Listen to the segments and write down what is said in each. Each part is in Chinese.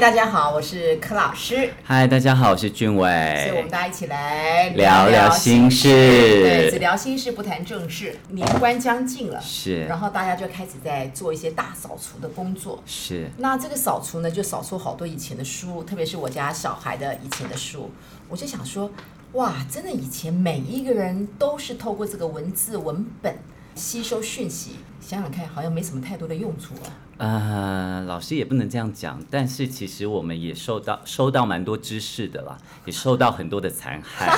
大家好，我是柯老师。嗨，大家好，我是俊伟。所以，我们大家一起来聊聊心事。对，只聊心事，不谈正事。年关将近了，是。然后大家就开始在做一些大扫除的工作。是。那这个扫除呢，就扫出好多以前的书，特别是我家小孩的以前的书。我就想说，哇，真的，以前每一个人都是透过这个文字文本吸收讯息。想想看，好像没什么太多的用处啊。呃，老师也不能这样讲，但是其实我们也受到收到蛮多知识的啦，也受到很多的残害。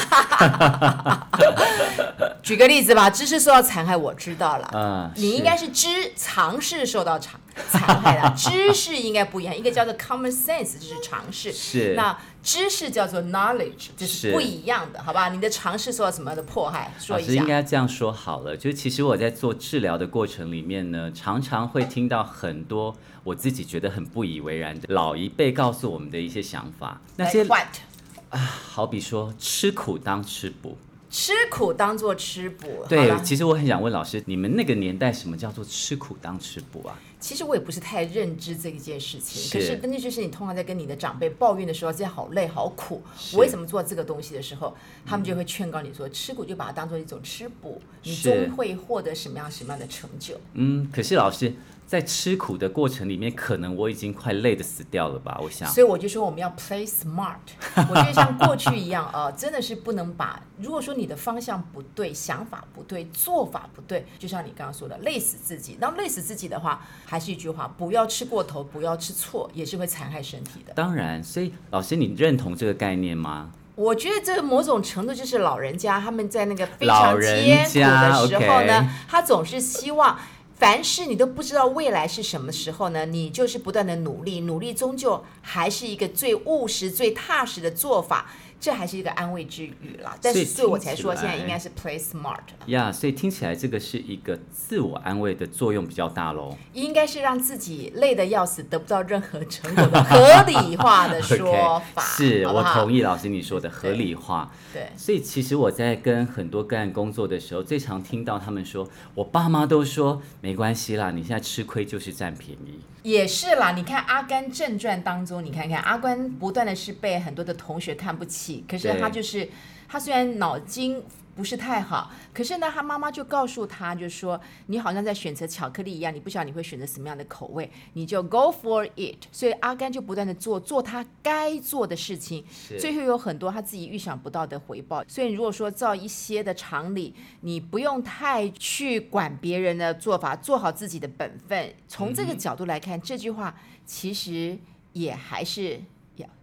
举个例子吧，知识受到残害，我知道了。嗯、呃，你应该是知尝试受到残 残害了，知识应该不一样，一个叫做 common sense，就是常识。是。那知识叫做 knowledge，就是不一样的，好吧？你的常识受到什么样的迫害？说一下。老师应该这样说好了，就其实我在做治疗的过程里面呢，常常会听到很多我自己觉得很不以为然的老一辈告诉我们的一些想法。那些 Like what? 啊，好比说吃苦当吃补，吃苦当做吃补。对，其实我很想问老师，你们那个年代什么叫做吃苦当吃补啊？其实我也不是太认知这一件事情，是可是根据就是你通常在跟你的长辈抱怨的时候，这样好累好苦，我为什么做这个东西的时候，他们就会劝告你说，吃苦就把它当做一种吃补，你终会获得什么样什么样的成就。嗯，可是老师。在吃苦的过程里面，可能我已经快累得死掉了吧？我想，所以我就说我们要 play smart。我觉得像过去一样，呃，真的是不能把，如果说你的方向不对，想法不对，做法不对，就像你刚刚说的，累死自己。那累死自己的话，还是一句话，不要吃过头，不要吃错，也是会残害身体的。当然，所以老师，你认同这个概念吗？我觉得这个某种程度就是老人家他们在那个非常艰苦的时候呢，他总是希望。凡事你都不知道未来是什么时候呢？你就是不断的努力，努力终究还是一个最务实、最踏实的做法。这还是一个安慰之语啦，但是所以我才说现在应该是 play smart。呀，所以听起来这个是一个自我安慰的作用比较大喽。应该是让自己累得要死，得不到任何成果的合理化的说法。okay, 是我同意老师你说的合理化。对，对所以其实我在跟很多个案工作的时候，最常听到他们说，我爸妈都说没关系啦，你现在吃亏就是占便宜。也是啦，你看《阿甘正传》当中，你看看阿甘不断的是被很多的同学看不起，可是他就是他虽然脑筋。不是太好，可是呢，他妈妈就告诉他，就说你好像在选择巧克力一样，你不晓得你会选择什么样的口味，你就 go for it。所以阿甘就不断的做做他该做的事情，最后有很多他自己预想不到的回报。所以如果说照一些的常理，你不用太去管别人的做法，做好自己的本分。从这个角度来看，嗯、这句话其实也还是。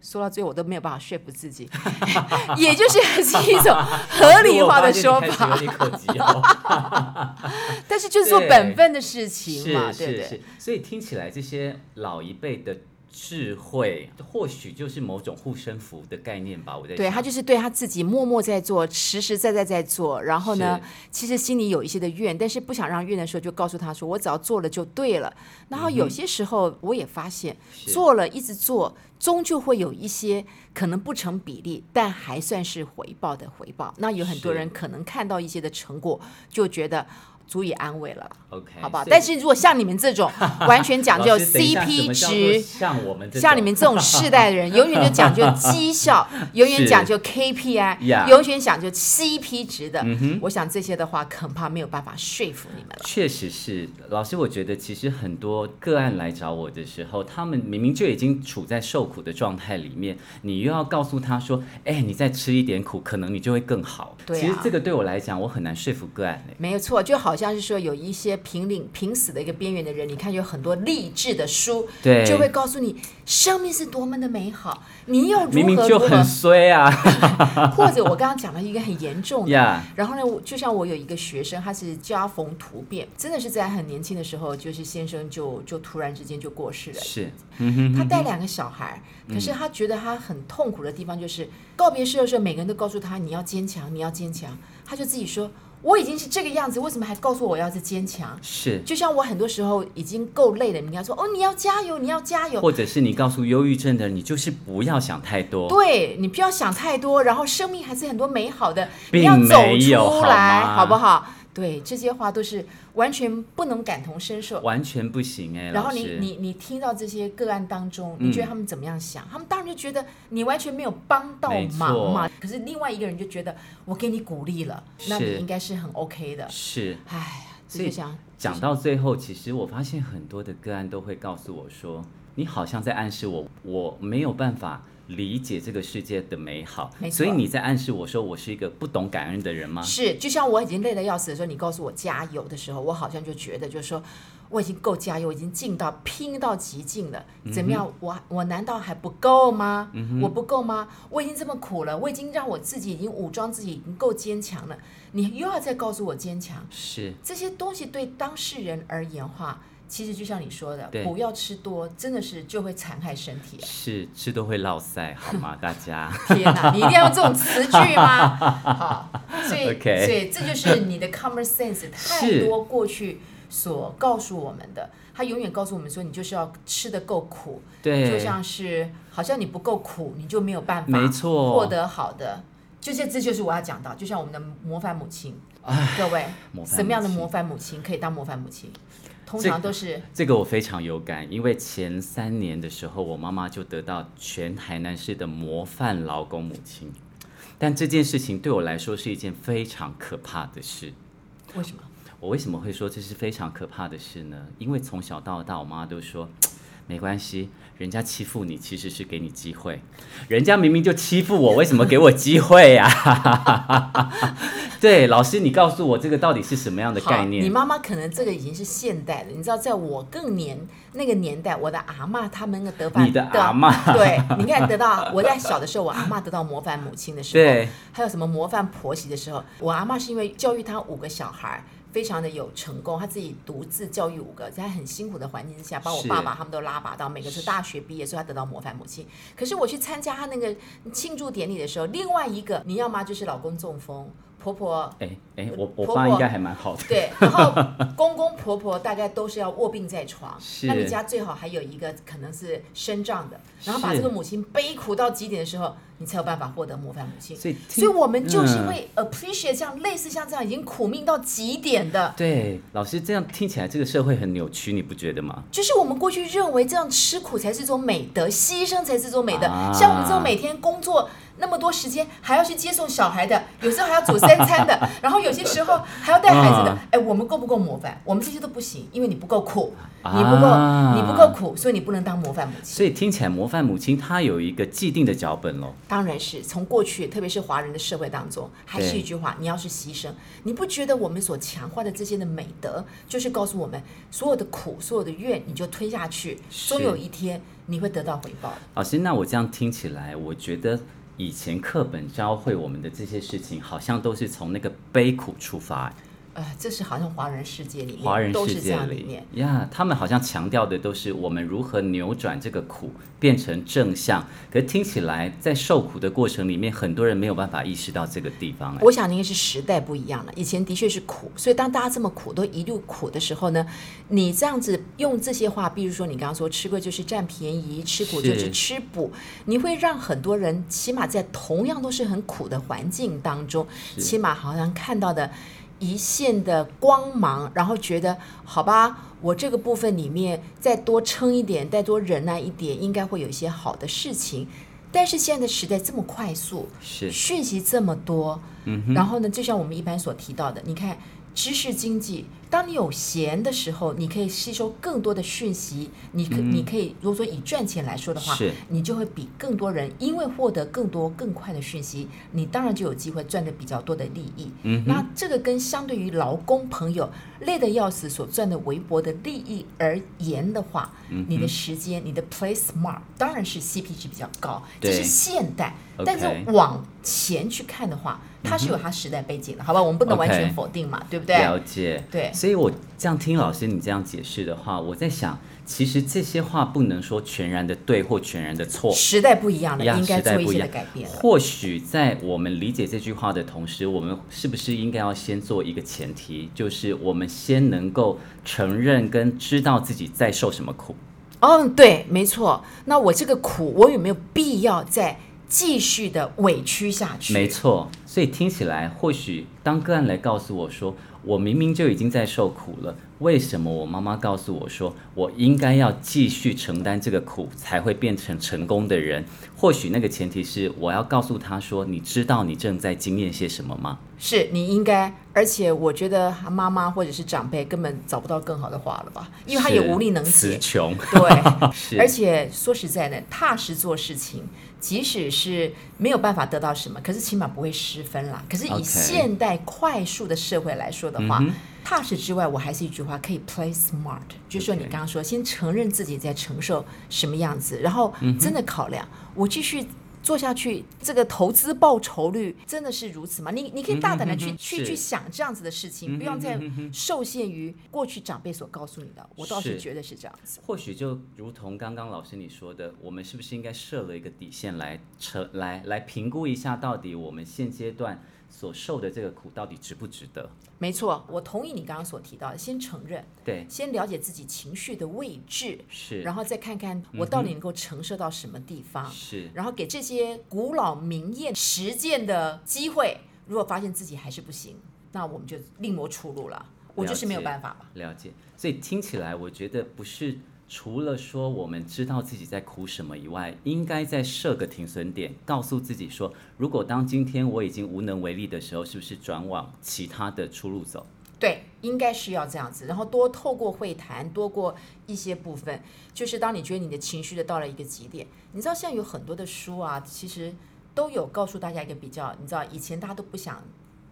说到最后，我都没有办法说服自己，也就是是一种合理化的说法。但是就是做本分的事情嘛，对不对？所以听起来这些老一辈的。智慧或许就是某种护身符的概念吧，我在对他就是对他自己默默在做，实实在在在做，然后呢，其实心里有一些的怨，但是不想让怨的时候，就告诉他说：“我只要做了就对了。”然后有些时候我也发现，做了一直做，终究会有一些可能不成比例，但还算是回报的回报。那有很多人可能看到一些的成果，就觉得。足以安慰了，OK，好不好？但是如果像你们这种 完全讲究 CP 值，像我们像你们这种世代的人，永远就讲究绩效，永远讲究 KPI，永远讲究 CP 值的。我想这些的话，恐怕没有办法说服你们了。确实是，老师，我觉得其实很多个案来找我的时候，他们明明就已经处在受苦的状态里面，你又要告诉他说：“哎，你再吃一点苦，可能你就会更好。”对，其实这个对我来讲，我很难说服个案。没有错，就好。像是说有一些濒临濒死的一个边缘的人，你看有很多励志的书，对，就会告诉你生命是多么的美好，你要如何明明就很衰啊，或者我刚刚讲了一个很严重的 然后呢，就像我有一个学生，他是家逢突变，真的是在很年轻的时候，就是先生就就突然之间就过世了，是，他带两个小孩，可是他觉得他很痛苦的地方就是告别式的时候，每个人都告诉他你要坚强，你要坚强，他就自己说。我已经是这个样子，为什么还告诉我要是坚强？是，就像我很多时候已经够累了，你要说哦，你要加油，你要加油。或者是你告诉忧郁症的人，你就是不要想太多。对，你不要想太多，然后生命还是很多美好的，你要走出来，好，好不好？对，这些话都是完全不能感同身受，完全不行哎。然后你你你听到这些个案当中，你觉得他们怎么样想？嗯、他们当然就觉得你完全没有帮到忙嘛。可是另外一个人就觉得我给你鼓励了，那你应该是很 OK 的。是，哎，所以想讲到最后，其实我发现很多的个案都会告诉我说，你好像在暗示我，我没有办法。理解这个世界的美好，没错。所以你在暗示我说我是一个不懂感恩的人吗？是，就像我已经累得要死的时候，你告诉我加油的时候，我好像就觉得就是说我已经够加油，已经尽到拼到极尽了。怎么样？嗯、我我难道还不够吗？嗯、我不够吗？我已经这么苦了，我已经让我自己已经武装自己，已经够坚强了。你又要再告诉我坚强？是这些东西对当事人而言话。其实就像你说的，不要吃多，真的是就会残害身体。是吃多会落腮，好吗？大家。天哪，你一定要用这种词句吗？好，所以.所以这就是你的 common sense 太多过去所告诉我们的，他永远告诉我们说，你就是要吃得够苦。对，就像是好像你不够苦，你就没有办法没错获得好的。就这，这就是我要讲到，就像我们的模范母亲，各位，什么样的模范母亲可以当模范母亲？通常都是这个，这个我非常有感，因为前三年的时候，我妈妈就得到全台南市的模范劳工母亲，但这件事情对我来说是一件非常可怕的事。为什么？我为什么会说这是非常可怕的事呢？因为从小到大，我妈妈都说。没关系，人家欺负你其实是给你机会，人家明明就欺负我，为什么给我机会呀？对，老师，你告诉我这个到底是什么样的概念？你妈妈可能这个已经是现代的，你知道，在我更年那个年代，我的阿嬷他们的得法，你的阿嬷，对，你看得到我在小的时候，我阿嬷得到模范母亲的时候，对，还有什么模范婆媳的时候，我阿嬷是因为教育她五个小孩。非常的有成功，他自己独自教育五个，在很辛苦的环境之下，把我爸爸他们都拉拔到每个是大学毕业，所以他得到模范母亲。可是我去参加他那个庆祝典礼的时候，另外一个你要么就是老公中风。婆婆，哎哎，我我爸应该还蛮好的。对，然后公公婆婆大概都是要卧病在床，那你家最好还有一个可能是身障的，然后把这个母亲悲苦到极点的时候，你才有办法获得模范母亲。所以，所以我们就是会 appreciate 这样类似像这样已经苦命到极点的。对，老师这样听起来这个社会很扭曲，你不觉得吗？就是我们过去认为这样吃苦才是一种美德，牺牲才是一种美德，像我们这种每天工作。那么多时间还要去接送小孩的，有时候还要煮三餐的，然后有些时候还要带孩子的。哎，我们够不够模范？我们这些都不行，因为你不够苦，你不够，你不够苦，所以你不能当模范母亲。所以听起来模范母亲她有一个既定的脚本喽。当然是从过去，特别是华人的社会当中，还是一句话：你要是牺牲，你不觉得我们所强化的这些的美德，就是告诉我们所有的苦、所有的怨，你就吞下去，终有一天你会得到回报。老师，那我这样听起来，我觉得。以前课本教会我们的这些事情，好像都是从那个悲苦出发。呃，这是好像华人世界里面，华人世界里面呀，yeah, 他们好像强调的都是我们如何扭转这个苦变成正向。可是听起来，在受苦的过程里面，很多人没有办法意识到这个地方。我想应该是时代不一样了。以前的确是苦，所以当大家这么苦都一路苦的时候呢，你这样子用这些话，比如说你刚刚说吃亏就是占便宜，吃苦就是吃补，你会让很多人起码在同样都是很苦的环境当中，起码好像看到的。一线的光芒，然后觉得好吧，我这个部分里面再多撑一点，再多忍耐一点，应该会有一些好的事情。但是现在的时代这么快速，是讯息这么多，嗯，然后呢，就像我们一般所提到的，你看知识经济。当你有闲的时候，你可以吸收更多的讯息。你可、嗯、你可以，如果说以赚钱来说的话，你就会比更多人，因为获得更多更快的讯息，你当然就有机会赚的比较多的利益。嗯，那这个跟相对于劳工朋友累得要死所赚的微薄的利益而言的话，嗯、你的时间，你的 play smart 当然是 CP 值比较高，这是现代。但是往前去看的话，它是有它时代背景的，好吧？我们不能完全否定嘛，对不对？了解，对。所以，我这样听老师你这样解释的话，我在想，其实这些话不能说全然的对或全然的错。时代不一样了，应该做一些的改变。或许在我们理解这句话的同时，我们是不是应该要先做一个前提，就是我们先能够承认跟知道自己在受什么苦？哦，对，没错。那我这个苦，我有没有必要再？继续的委屈下去，没错，所以听起来，或许当个案来告诉我说，我明明就已经在受苦了，为什么我妈妈告诉我说，我应该要继续承担这个苦，才会变成成功的人？或许那个前提是，我要告诉她说，你知道你正在经验些什么吗？是你应该，而且我觉得妈妈或者是长辈根本找不到更好的话了吧，因为他也无力能解，词穷。对，是而且说实在的，踏实做事情。即使是没有办法得到什么，可是起码不会失分啦。可是以现代快速的社会来说的话.踏实之外，我还是一句话，可以 play smart，就是说你刚刚说，先承认自己在承受什么样子，然后真的考量，我继续。做下去，这个投资报酬率真的是如此吗？你你可以大胆的去、去去想这样子的事情，不要再受限于过去长辈所告诉你的。我倒是觉得是这样子。或许就如同刚刚老师你说的，我们是不是应该设了一个底线来成来来评估一下，到底我们现阶段。所受的这个苦到底值不值得？没错，我同意你刚刚所提到的，先承认，对，先了解自己情绪的位置，是，然后再看看我到底能够承受到什么地方，是、嗯，然后给这些古老名言实践的机会。如果发现自己还是不行，那我们就另谋出路了。我就是没有办法嘛。了解，所以听起来我觉得不是。除了说我们知道自己在苦什么以外，应该再设个停损点，告诉自己说，如果当今天我已经无能为力的时候，是不是转往其他的出路走？对，应该是要这样子，然后多透过会谈，多过一些部分，就是当你觉得你的情绪的到了一个极点，你知道现在有很多的书啊，其实都有告诉大家一个比较，你知道以前大家都不想。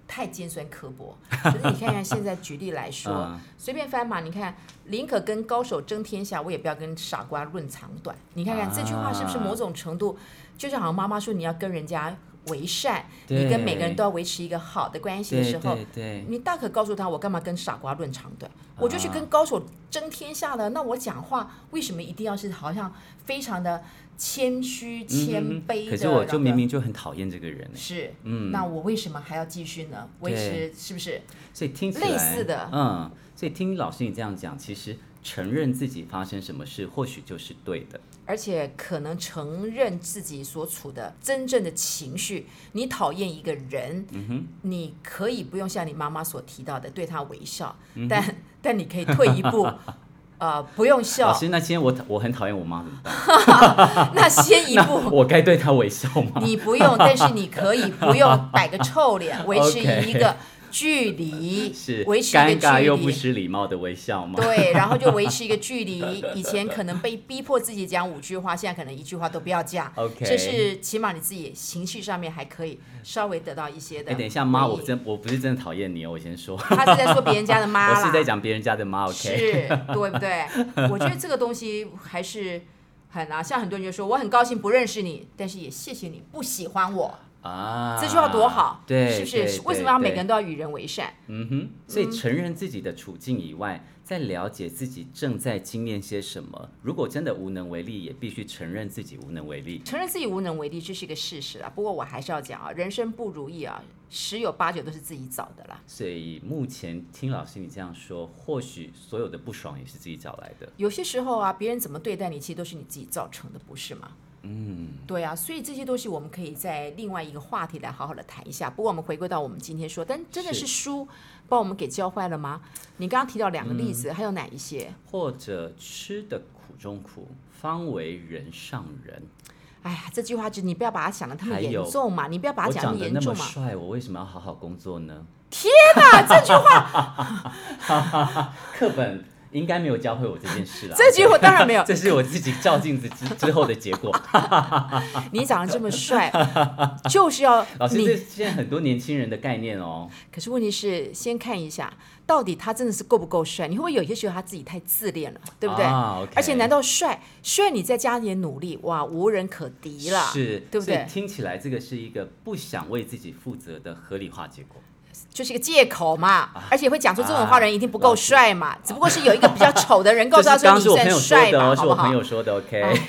太尖酸刻薄，可是你看看现在举例来说，嗯、随便翻嘛，你看宁可跟高手争天下，我也不要跟傻瓜论长短。你看看这句话是不是某种程度，就像好像妈妈说你要跟人家为善，你跟每个人都要维持一个好的关系的时候，对对对你大可告诉他，我干嘛跟傻瓜论长短？我就去跟高手争天下了。那我讲话为什么一定要是好像非常的？谦虚谦卑的，可是我就明明就很讨厌这个人。是，嗯，那我为什么还要继续呢？维持是不是？所以听起来类似的，嗯，所以听老师你这样讲，其实承认自己发生什么事，或许就是对的。而且可能承认自己所处的真正的情绪，你讨厌一个人，嗯，你可以不用像你妈妈所提到的对他微笑，嗯，但 但你可以退一步。呃，不用笑。老师，那今天我我很讨厌我妈怎么办？那先一步，我该对她微笑吗？你不用，但是你可以不用摆个臭脸，维持一个。距离 是维持一个距离，尴尬又不失礼貌的微笑吗？对，然后就维持一个距离。以前可能被逼迫自己讲五句话，现在可能一句话都不要讲。OK，这是起码你自己情绪上面还可以稍微得到一些的。哎，等一下，妈，我真我不是真的讨厌你哦，我先说。他是在说别人家的妈，我是在讲别人家的妈。OK，是对不对？我觉得这个东西还是很啊，像很多人就说我很高兴不认识你，但是也谢谢你不喜欢我。啊，这句话多好，对，是不是？为什么要每个人都要与人为善？嗯哼，所以承认自己的处境以外，在、了解自己正在经验些什么。如果真的无能为力，也必须承认自己无能为力。承认自己无能为力，这是一个事实啊。不过我还是要讲啊，人生不如意啊，十有八九都是自己找的啦。所以目前听老师你这样说，或许所有的不爽也是自己找来的。有些时候啊，别人怎么对待你，其实都是你自己造成的，不是吗？嗯，对啊，所以这些东西我们可以在另外一个话题来好好的谈一下。不过我们回归到我们今天说，但真的是书把我们给教坏了吗？你刚刚提到两个例子，嗯、还有哪一些？或者吃的苦中苦，方为人上人。哎呀，这句话就你不要把它想得特别严重嘛，你不要把它讲得严重嘛。我长得那么帅，我为什么要好好工作呢？天哪，这句话，课本。应该没有教会我这件事了。这句我当然没有，这是我自己照镜子之之后的结果。你长得这么帅，就是要老师，这是现在很多年轻人的概念哦。可是问题是，先看一下，到底他真的是够不够帅？你会不会有些时候他自己太自恋了，对不对？啊 okay、而且，难道帅？帅你再加点努力，哇，无人可敌了，是，对不对？听起来这个是一个不想为自己负责的合理化结果。就是一个借口嘛，而且会讲出这种话人一定不够帅嘛，只不过是有一个比较丑的人告诉他说你算帅嘛，好不好？是我朋友说的，OK。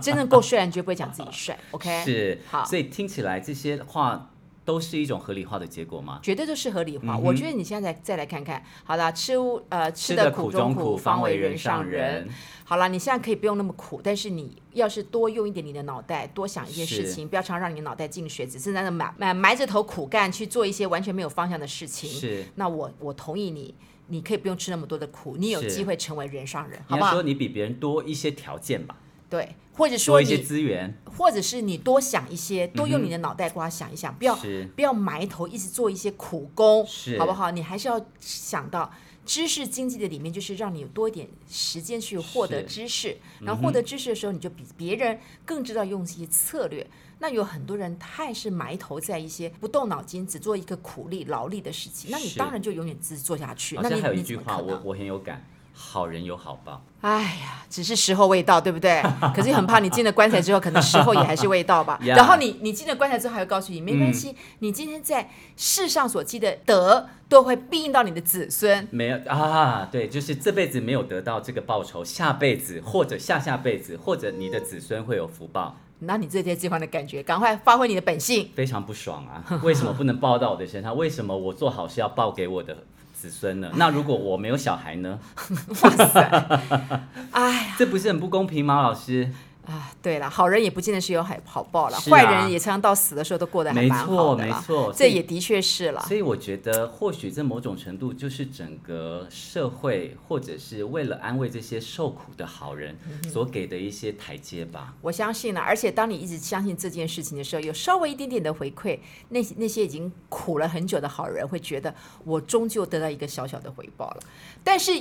真的够帅的人绝不会讲自己帅，OK。是，好。所以听起来这些话都是一种合理化的结果吗？绝对都是合理化。嗯、我觉得你现在再来看看，好了，吃呃吃的苦中苦，方为人上人。好了，你现在可以不用那么苦，但是你要是多用一点你的脑袋，多想一些事情，不要常让你的脑袋进水，只是在那埋埋埋着头苦干去做一些完全没有方向的事情。是，那我我同意你，你可以不用吃那么多的苦，你有机会成为人上人，好不好？你说你比别人多一些条件吧。对，或者说一些资源，或者是你多想一些，多用你的脑袋瓜想一想，嗯、不要不要埋头一直做一些苦工，好不好？你还是要想到知识经济的里面，就是让你有多一点时间去获得知识，然后获得知识的时候，你就比别人更知道用一些策略。嗯、那有很多人他还是埋头在一些不动脑筋，只做一个苦力劳力的事情，那你当然就永远自己做下去。那你还有一句话，我我很有感。好人有好报，哎呀，只是时候未到，对不对？可是很怕你进了棺材之后，可能时候也还是未到吧。然后你你进了棺材之后，还会告诉你，没关系，嗯、你今天在世上所积的德，都会庇应到你的子孙。没有啊，对，就是这辈子没有得到这个报酬，下辈子或者下下辈子，或者你的子孙会有福报。那你这些计划的感觉，赶快发挥你的本性。非常不爽啊！为什么不能报到我的身上？为什么我做好事要报给我的？子孙呢？那如果我没有小孩呢？哇塞！哎呀，这不是很不公平吗，老师？啊，对了，好人也不见得是有好好报了，啊、坏人也常常到死的时候都过得还蛮好的。没错，没错，这也的确是了。所以我觉得，或许在某种程度，就是整个社会，或者是为了安慰这些受苦的好人所给的一些台阶吧。我相信了，而且当你一直相信这件事情的时候，有稍微一点点的回馈，那那些已经苦了很久的好人会觉得，我终究得到一个小小的回报了。但是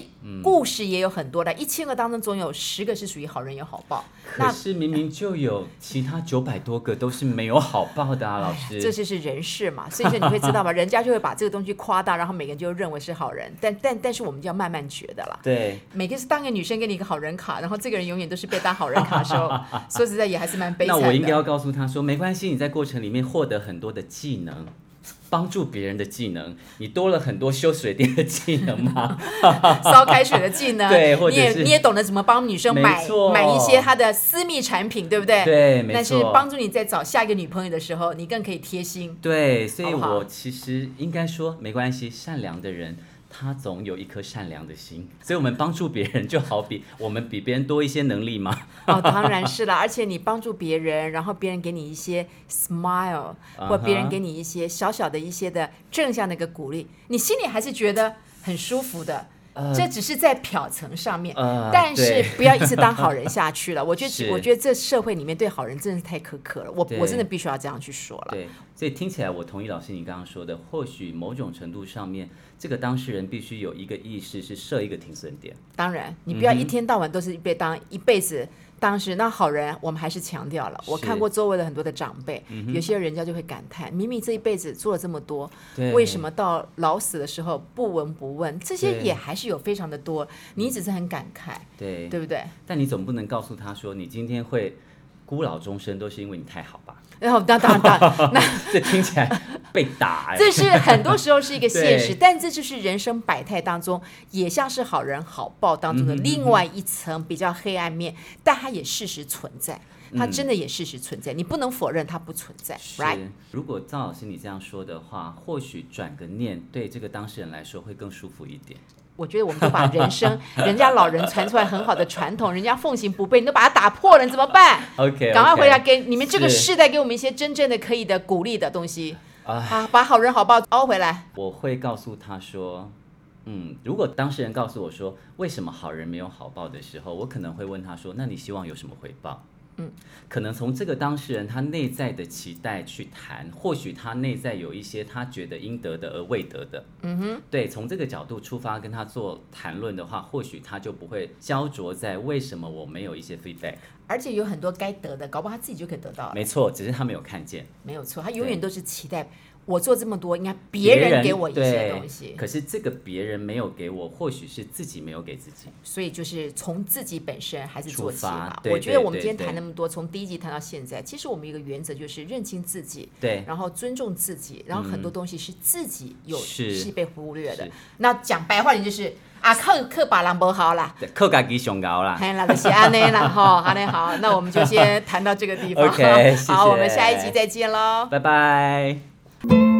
故事也有很多的，一千个当中总有十个是属于好人有好报。那是明明就有其他九百多个都是没有好报的啊，老师。这就是人事嘛，所以说你会知道吗？人家就会把这个东西夸大，然后每个人就认为是好人，但但但是我们就要慢慢觉得啦。对，每个是当个女生给你一个好人卡，然后这个人永远都是被当好人卡的时候，说实在也还是蛮悲惨的。那我应该要告诉他说，没关系，你在过程里面获得很多的技能。帮助别人的技能，你多了很多修水电的技能吗？烧开水的技能，对，或者你也你也懂得怎么帮女生买买一些她的私密产品，对不对？对，没错。但是帮助你在找下一个女朋友的时候，你更可以贴心。对，所以我其实应该说没关系，善良的人。他总有一颗善良的心，所以我们帮助别人就好比我们比别人多一些能力嘛？哦，当然是了。而且你帮助别人，然后别人给你一些 smile，或别人给你一些小小的一些的正向的一个鼓励，你心里还是觉得很舒服的。呃、这只是在表层上面，呃、但是不要一直当好人下去了。我觉得，我觉得这社会里面对好人真的是太苛刻了。我我真的必须要这样去说了。对，所以听起来我同意老师你刚刚说的，或许某种程度上面，这个当事人必须有一个意识，是设一个停损点。当然，你不要一天到晚都是被当一辈子。当时那好人，我们还是强调了。我看过周围的很多的长辈，嗯、有些人家就会感叹：明明这一辈子做了这么多，对为什么到老死的时候不闻不问？这些也还是有非常的多。你只是很感慨，对对不对？但你总不能告诉他说，你今天会孤老终生，都是因为你太好吧？然后当当当，那 这听起来被打哎。这是很多时候是一个现实，但这就是人生百态当中，也像是好人好报当中的另外一层比较黑暗面，但它也事实存在，它真的也事实存在，嗯、你不能否认它不存在。是 right? 如果赵老师你这样说的话，或许转个念，对这个当事人来说会更舒服一点。我觉得我们都把人生，人家老人传出来很好的传统，人家奉行不悖，你都把它打破了，你怎么办？OK，赶快回来给你们这个世代给我们一些真正的可以的鼓励的东西啊，把好人好报凹回来。我会告诉他说，嗯，如果当事人告诉我说为什么好人没有好报的时候，我可能会问他说，那你希望有什么回报？嗯，可能从这个当事人他内在的期待去谈，或许他内在有一些他觉得应得的而未得的。嗯哼，对，从这个角度出发跟他做谈论的话，或许他就不会焦灼在为什么我没有一些 feedback。而且有很多该得的，搞不好他自己就可以得到。没错，只是他没有看见。没有错，他永远都是期待。我做这么多，应该别人给我一些东西。可是这个别人没有给我，或许是自己没有给自己。所以就是从自己本身还是做起嘛。我觉得我们今天谈那么多，从第一集谈到现在，其实我们一个原则就是认清自己，对，然后尊重自己，然后很多东西是自己有是被忽略的。那讲白话点就是啊，靠靠把人不好啦，靠自己上高啦。嘿，那就是安内啦哈，安内好，那我们就先谈到这个地方。OK，好，我们下一集再见喽，拜拜。拜。